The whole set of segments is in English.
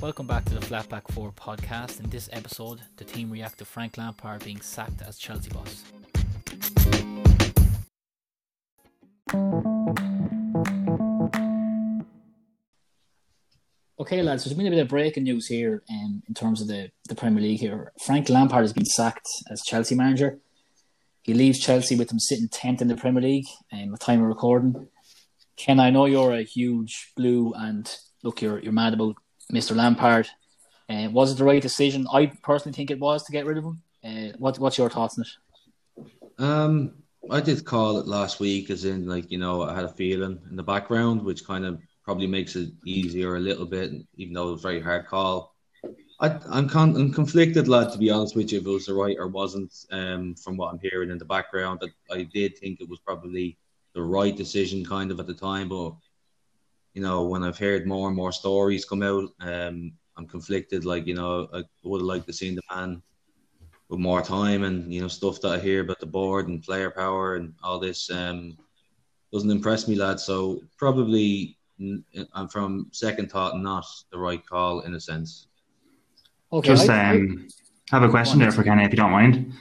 Welcome back to the Flatback 4 podcast. In this episode, the team react to Frank Lampard being sacked as Chelsea boss. Okay, lads, there's been a bit of breaking news here um, in terms of the, the Premier League here. Frank Lampard has been sacked as Chelsea manager. He leaves Chelsea with them sitting 10th in the Premier League um, at time of recording. Ken, I know you're a huge blue and look, you're, you're mad about Mr. Lampard. Uh, was it the right decision? I personally think it was to get rid of him. Uh, what, what's your thoughts on it? Um, I did call it last week, as in, like, you know, I had a feeling in the background, which kind of probably makes it easier a little bit, even though it was a very hard call. I, I'm, con- I'm conflicted, lad, to be honest with you, if it was the right or wasn't. Um, from what I'm hearing in the background, I, I did think it was probably the right decision, kind of at the time. But you know, when I've heard more and more stories come out, um, I'm conflicted. Like you know, I would have liked to seen the man with more time and you know stuff that I hear about the board and player power and all this. Um, doesn't impress me, lad. So probably I'm from second thought, not the right call in a sense. Okay, Just um, I have a question there for Kenny, if you don't mind.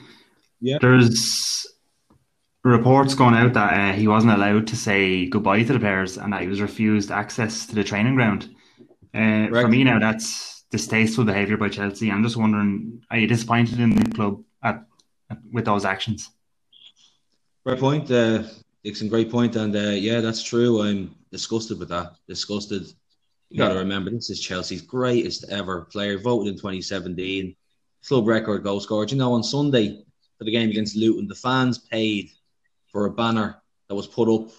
Yeah. There's reports going out that uh, he wasn't allowed to say goodbye to the players and that he was refused access to the training ground. Uh, for me now, that's distasteful behaviour by Chelsea. I'm just wondering, are you disappointed in the club at, at with those actions? Great point, uh, Dixon. Great point, and uh, yeah, that's true. I'm disgusted with that. Disgusted. You got to remember, this is Chelsea's greatest ever player, voted in 2017, club record goal scorer. You know, on Sunday for the game against Luton, the fans paid for a banner that was put up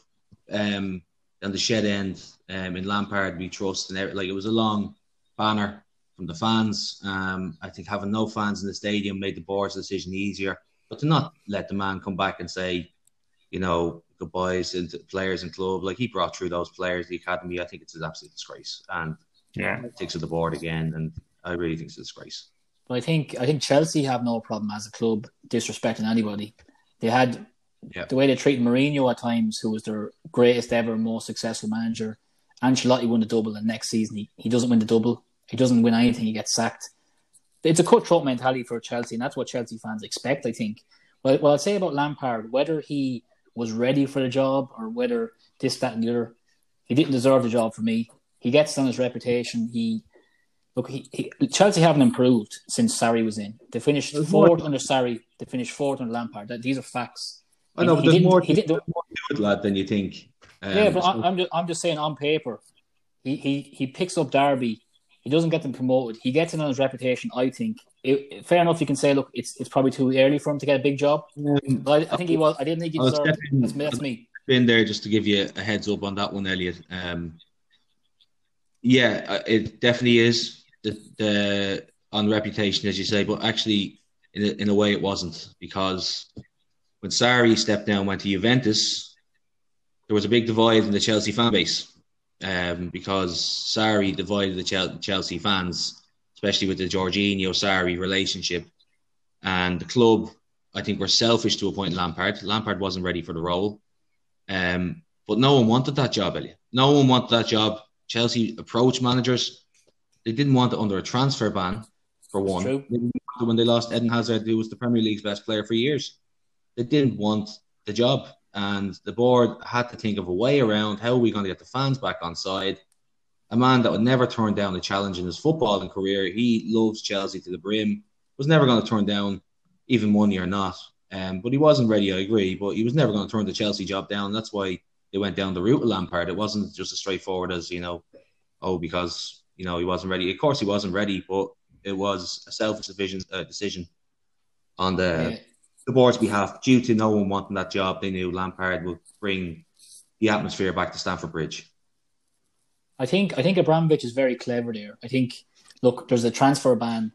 um, on the shed end um, in Lampard we trust and everything. like it was a long banner from the fans. Um, I think having no fans in the stadium made the board's decision easier, but to not let the man come back and say, you know, goodbyes into players and club like he brought through those players, the academy. I think it's an absolute disgrace, and yeah, takes to the board again, and I really think it's a disgrace. But I think I think Chelsea have no problem as a club disrespecting anybody. They had yeah. The way they treat Mourinho at times, who was their greatest ever, most successful manager. Ancelotti won the double, and next season he, he doesn't win the double. He doesn't win anything. He gets sacked. It's a cutthroat mentality for Chelsea, and that's what Chelsea fans expect. I think. Well, what I'd say about Lampard, whether he was ready for the job or whether this, that, and the other, he didn't deserve the job for me. He gets on his reputation. He look, he, he, Chelsea haven't improved since Sarri was in. They finished fourth under Sarri. They finished fourth under Lampard. That, these are facts. I know, but there's more, he did, more to it, lad, than you think. Um, yeah, but I, am just, I'm just saying on paper, he, he, he picks up Derby. He doesn't get them promoted. He gets it on his reputation. I think. It, fair enough. You can say, look, it's it's probably too early for him to get a big job. Um, but I, I, think he was. I didn't think he deserved. That's, that's me. Been there just to give you a heads up on that one, Elliot. Um, yeah, uh, it definitely is the, the on reputation, as you say, but actually, in a, in a way, it wasn't because when Sarri stepped down, went to Juventus, there was a big divide in the Chelsea fan base um, because Sarri divided the Chelsea fans, especially with the Jorginho Sarri relationship. And the club, I think, were selfish to appoint Lampard. Lampard wasn't ready for the role. Um, but no one wanted that job, Elliot. No one wanted that job. Chelsea approached managers. They didn't want it under a transfer ban, for one. When they lost Eden Hazard, who was the Premier League's best player for years they didn't want the job. And the board had to think of a way around how are we going to get the fans back on side. A man that would never turn down a challenge in his footballing career. He loves Chelsea to the brim. Was never going to turn down even money or not. Um, but he wasn't ready, I agree. But he was never going to turn the Chelsea job down. That's why they went down the route of Lampard. It wasn't just as straightforward as, you know, oh, because, you know, he wasn't ready. Of course, he wasn't ready, but it was a selfish decision, uh, decision on the yeah the board's behalf, due to no one wanting that job, they knew Lampard would bring the atmosphere back to Stamford Bridge. I think I think Abramovich is very clever there. I think look, there's a transfer ban,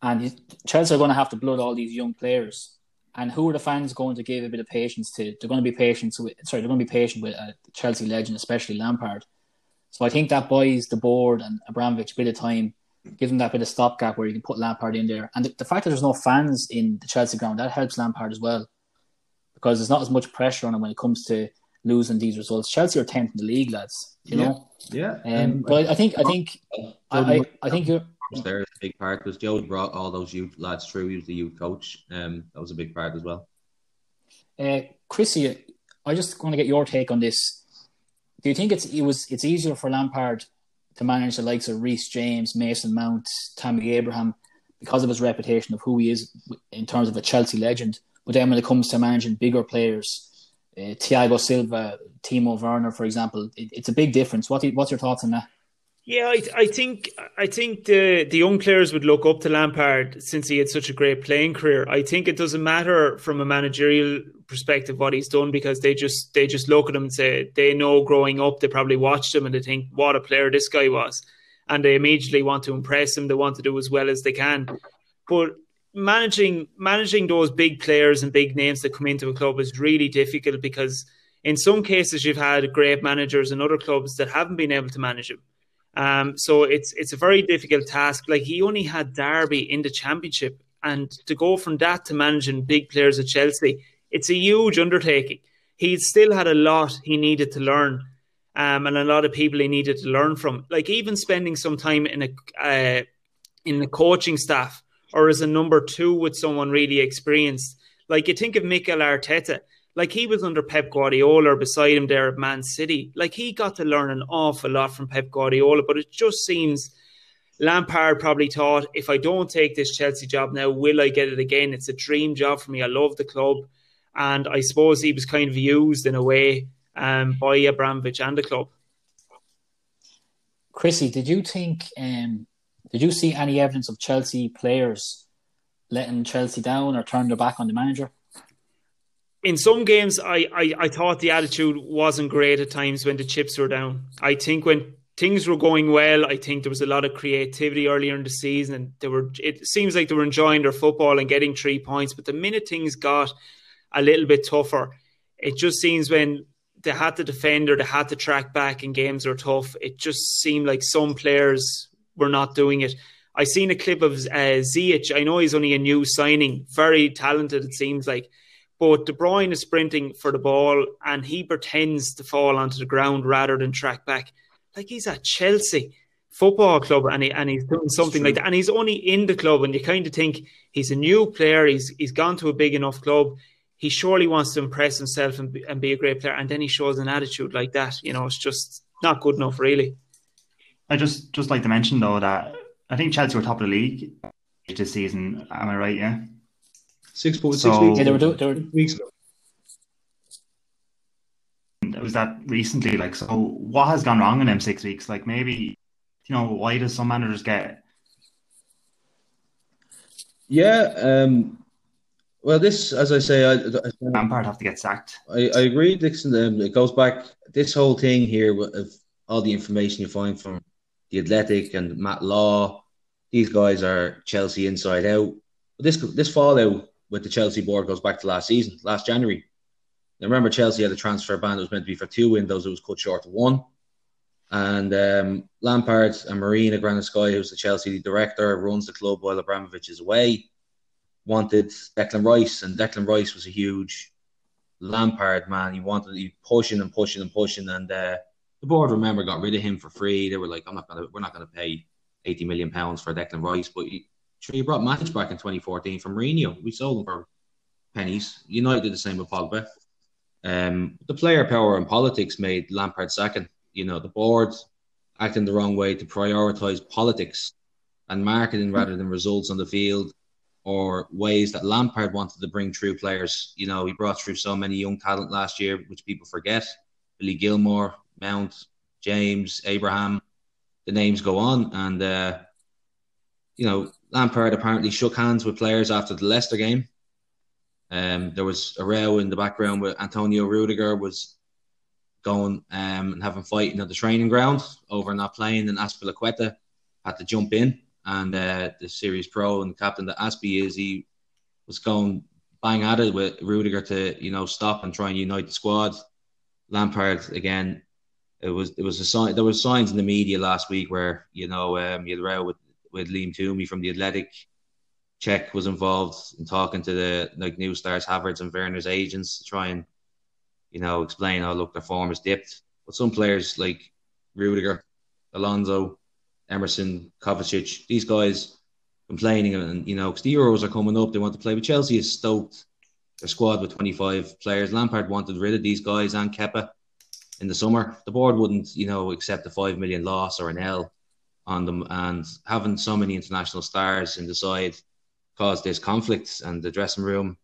and Chelsea are going to have to blood all these young players. And who are the fans going to give a bit of patience to? They're going to be patient with. Sorry, they're going to be patient with a Chelsea legend, especially Lampard. So I think that buys the board and Abramovich a bit of time give them that bit of stopgap where you can put Lampard in there. And the, the, fact that there's no fans in the Chelsea ground, that helps Lampard as well. Because there's not as much pressure on him when it comes to losing these results. Chelsea are tenth in the league, lads. You yeah. know. Yeah. Um, but I think I think I, I, I think you're there a big part because Joe brought all those youth lads through. He was the youth coach. Um, that was a big part as well. Uh, Chrissy, I just want to get your take on this. Do you think it's it was it's easier for Lampard to manage the likes of Reece James, Mason Mount, Tammy Abraham because of his reputation of who he is in terms of a Chelsea legend? But then when it comes to managing bigger players, uh, Thiago Silva, Timo Werner, for example, it, it's a big difference. What what's your thoughts on that? Yeah, I, I think I think the the young players would look up to Lampard since he had such a great playing career. I think it doesn't matter from a managerial perspective what he's done because they just they just look at him and say they know growing up they probably watched him and they think what a player this guy was, and they immediately want to impress him. They want to do as well as they can, but managing managing those big players and big names that come into a club is really difficult because in some cases you've had great managers in other clubs that haven't been able to manage him um, so it's it's a very difficult task. Like he only had Derby in the championship, and to go from that to managing big players at Chelsea, it's a huge undertaking. He still had a lot he needed to learn, um, and a lot of people he needed to learn from. Like even spending some time in a uh, in the coaching staff or as a number two with someone really experienced. Like you think of Mikel Arteta, like he was under Pep Guardiola beside him there at Man City. Like he got to learn an awful lot from Pep Guardiola, but it just seems Lampard probably thought, if I don't take this Chelsea job now, will I get it again? It's a dream job for me. I love the club. And I suppose he was kind of used in a way um, by Abramovich and the club. Chrissy, did you think, um, did you see any evidence of Chelsea players letting Chelsea down or turn their back on the manager? In some games, I, I, I thought the attitude wasn't great at times when the chips were down. I think when things were going well, I think there was a lot of creativity earlier in the season, and they were. It seems like they were enjoying their football and getting three points. But the minute things got a little bit tougher, it just seems when they had to defend or they had to track back and games were tough, it just seemed like some players were not doing it. I seen a clip of uh, Ziyech. I know he's only a new signing, very talented. It seems like but De Bruyne is sprinting for the ball and he pretends to fall onto the ground rather than track back. Like he's at Chelsea football club and, he, and he's doing something like that. And he's only in the club and you kind of think he's a new player. He's, he's gone to a big enough club. He surely wants to impress himself and be, and be a great player. And then he shows an attitude like that. You know, it's just not good enough, really. I just just like to mention though that I think Chelsea were top of the league this season. Am I right? Yeah. Six points, so, six weeks. Yeah, they were, doing, they were weeks ago. Was that recently? Like, so what has gone wrong in them six weeks? Like, maybe, you know, why does some managers get? Yeah. Um, well, this, as I say, I, I Lampard have to get sacked. I, I agree, Dixon. Um, it goes back. This whole thing here of all the information you find from the Athletic and Matt Law. These guys are Chelsea inside out. But this this fallout with the Chelsea board goes back to last season, last January. Now, remember, Chelsea had a transfer ban that was meant to be for two windows. It was cut short to one. And um, Lampard and Marina Granovskaya, who's the Chelsea director, runs the club while Abramovich is away, wanted Declan Rice. And Declan Rice was a huge Lampard man. He wanted he pushing and pushing and pushing. And uh, the board, remember, got rid of him for free. They were like, I'm not gonna, we're not going to pay 80 million pounds for Declan Rice. But he, Sure, you brought Matic back in 2014 from Mourinho. We sold him for pennies. United did the same with Pogba. Um, the player power and politics made Lampard second. You know, the board acting the wrong way to prioritise politics and marketing rather than results on the field or ways that Lampard wanted to bring through players. You know, he brought through so many young talent last year, which people forget. Billy Gilmour, Mount, James, Abraham, the names go on. And, uh, you know, Lampard apparently shook hands with players after the Leicester game. Um, there was a row in the background where Antonio Rudiger was going um, and having fighting at the training ground over not playing, and Azpilicueta had to jump in. And uh, the series pro and captain that Azpi is, he was going bang at it with Rudiger to you know stop and try and unite the squad. Lampard again. It was it was a sign. There was signs in the media last week where you know um, you had row with with Liam Twomey from the Athletic. Cech was involved in talking to the like new stars, Havertz and Werner's agents to try and you know, explain, oh, look, their form is dipped. But some players like Rudiger, Alonso, Emerson, Kovacic, these guys complaining, and, you know, because the Euros are coming up, they want to play. But Chelsea is stoked their squad with 25 players. Lampard wanted rid of these guys and Kepa in the summer. The board wouldn't, you know, accept a 5 million loss or an L on them. And having so many international stars in the side caused this conflict. And the dressing room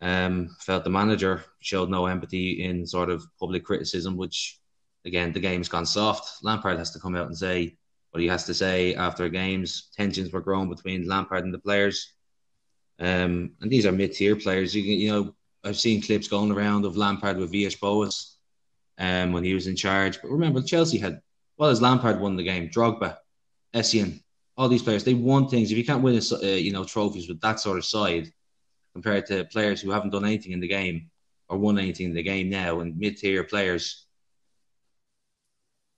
um, felt the manager showed no empathy in sort of public criticism, which, again, the game's gone soft. Lampard has to come out and say what he has to say after games. Tensions were growing between Lampard and the players. Um, and these are mid-tier players. You, you know, I've seen clips going around of Lampard with Villas-Boas um, when he was in charge. But remember, Chelsea had, well as Lampard won the game, Drogba, Essien, all these players, they won things. If you can't win, a, uh, you know, trophies with that sort of side, compared to players who haven't done anything in the game or won anything in the game now, and mid-tier players,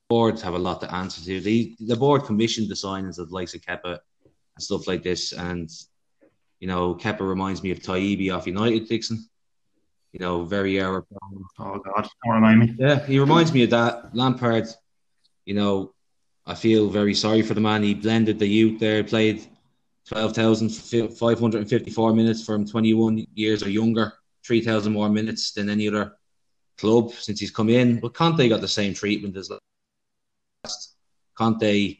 boards have a lot to answer to. The the board commissioned the signings of the likes of Kepa and stuff like this, and you know, Kepa reminds me of Taibi off United, Dixon. You know, very error. Oh God, don't remind me. Yeah, he reminds me of that. Lampard, you know, I feel very sorry for the man. He blended the youth there, played 12,554 minutes from 21 years or younger, 3,000 more minutes than any other club since he's come in. But Conte got the same treatment as last. Conte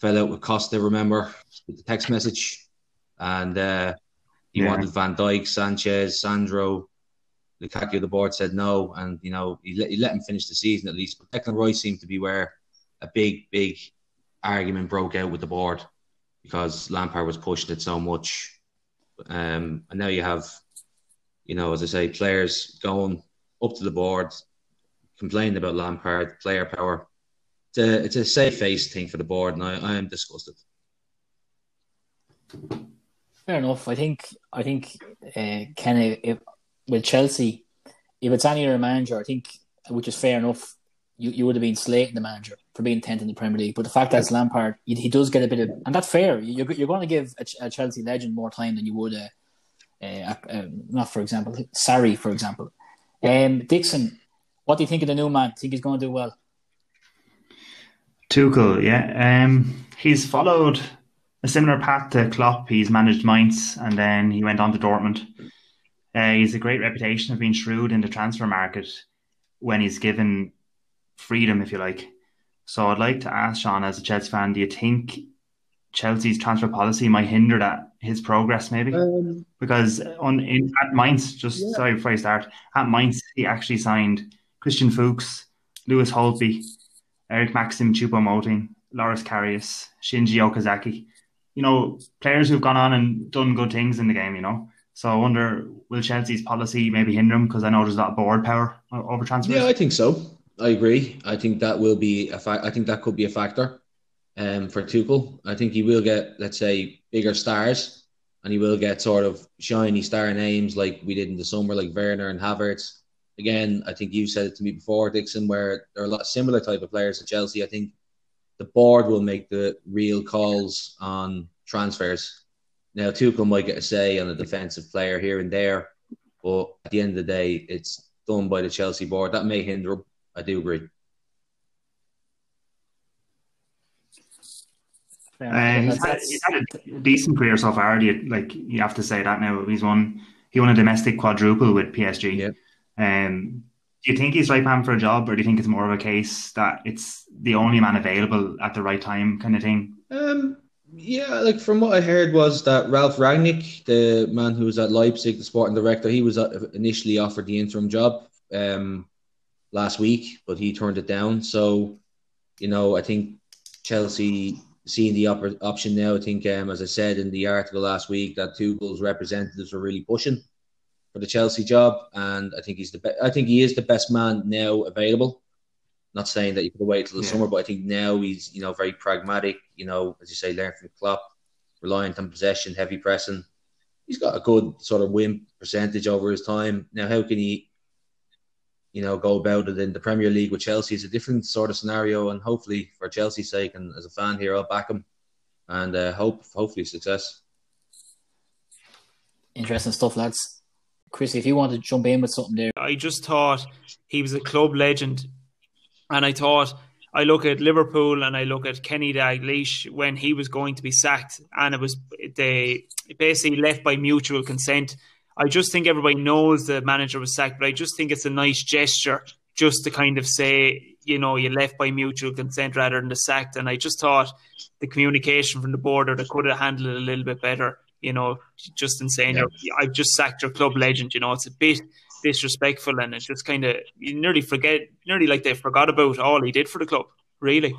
fell out with Costa, remember, with the text message. And uh, he yeah. wanted Van Dijk, Sanchez, Sandro, Lukaku. The board said no. And, you know, he let, he let him finish the season at least. But Declan Rice seemed to be where a big, big argument broke out with the board because Lampard was pushing it so much. Um, and now you have, you know, as I say, players going up to the board, complaining about Lampard, player power. It's a, it's a safe face thing for the board, and I, I am disgusted. Fair enough. I think I think uh, Kenny if, with Chelsea, if it's any other manager, I think which is fair enough you, you would have been slating the manager for being 10th in the Premier League. But the fact that it's Lampard, he, he does get a bit of, and that's fair. You're, you're going to give a, a Chelsea legend more time than you would a, a, a, not for example, Sarri, for example. Um, Dixon, what do you think of the new man? Think he's going to do well? Tuchel, yeah. Um, he's followed a similar path to Klopp. He's managed Mainz and then he went on to Dortmund. Uh, he's a great reputation of being shrewd in the transfer market when he's given freedom, if you like. So I'd like to ask Sean, as a Chelsea fan, do you think Chelsea's transfer policy might hinder that his progress, maybe? Um, because on in, at Mainz, just yeah. sorry before I start, at Mainz he actually signed Christian Fuchs, Lewis Holtby, Eric Maxim Choupo-Moting, Loris Karius, Shinji Okazaki. You know, players who've gone on and done good things in the game. You know, so I wonder will Chelsea's policy maybe hinder him because I know there's a lot of board power over transfers. Yeah, I think so. I agree. I think that will be a fact. I think that could be a factor um, for Tuchel. I think he will get, let's say, bigger stars, and he will get sort of shiny star names like we did in the summer, like Werner and Havertz. Again, I think you said it to me before, Dixon, where there are a lot of similar type of players at Chelsea. I think the board will make the real calls on transfers. Now, Tuchel might get a say on a defensive player here and there, but at the end of the day, it's done by the Chelsea board. That may hinder I do agree. Uh, he's, had, he's, had, a decent career so far. You, like you have to say that now. He's won. He won a domestic quadruple with PSG. Yep. Um, do you think he's right man for a job, or do you think it's more of a case that it's the only man available at the right time, kind of thing? Um, yeah, like from what I heard was that Ralf Rangnick, the man who was at Leipzig, the sporting director, he was uh, initially offered the interim job. Um, last week, but he turned it down. So, you know, I think Chelsea seeing the op- option now. I think, um, as I said in the article last week, that Tuchel's representatives were really pushing for the Chelsea job, and I think he's the be- I think he is the best man now available. Not saying that you could wait till the yeah. summer, but I think now he's you know very pragmatic. You know, as you say, learn from Klopp, reliant on possession, heavy pressing. He's got a good sort of win percentage over his time. Now, how can he you know, go about it in the Premier League with Chelsea is a different sort of scenario. And hopefully, for Chelsea's sake, and as a fan here, I'll back him and uh, hope hopefully success. Interesting stuff, lads. Chris, if you want to jump in with something there. I just thought he was a club legend. And I thought, I look at Liverpool and I look at Kenny Dalglish when he was going to be sacked, and it was they basically left by mutual consent. I just think everybody knows the manager was sacked, but I just think it's a nice gesture just to kind of say, you know, you left by mutual consent rather than the sacked. And I just thought the communication from the board or they could have handled it a little bit better you know, just in saying, yeah. I've just sacked your club legend, you know, it's a bit disrespectful and it's just kind of, you nearly forget, nearly like they forgot about all he did for the club, really.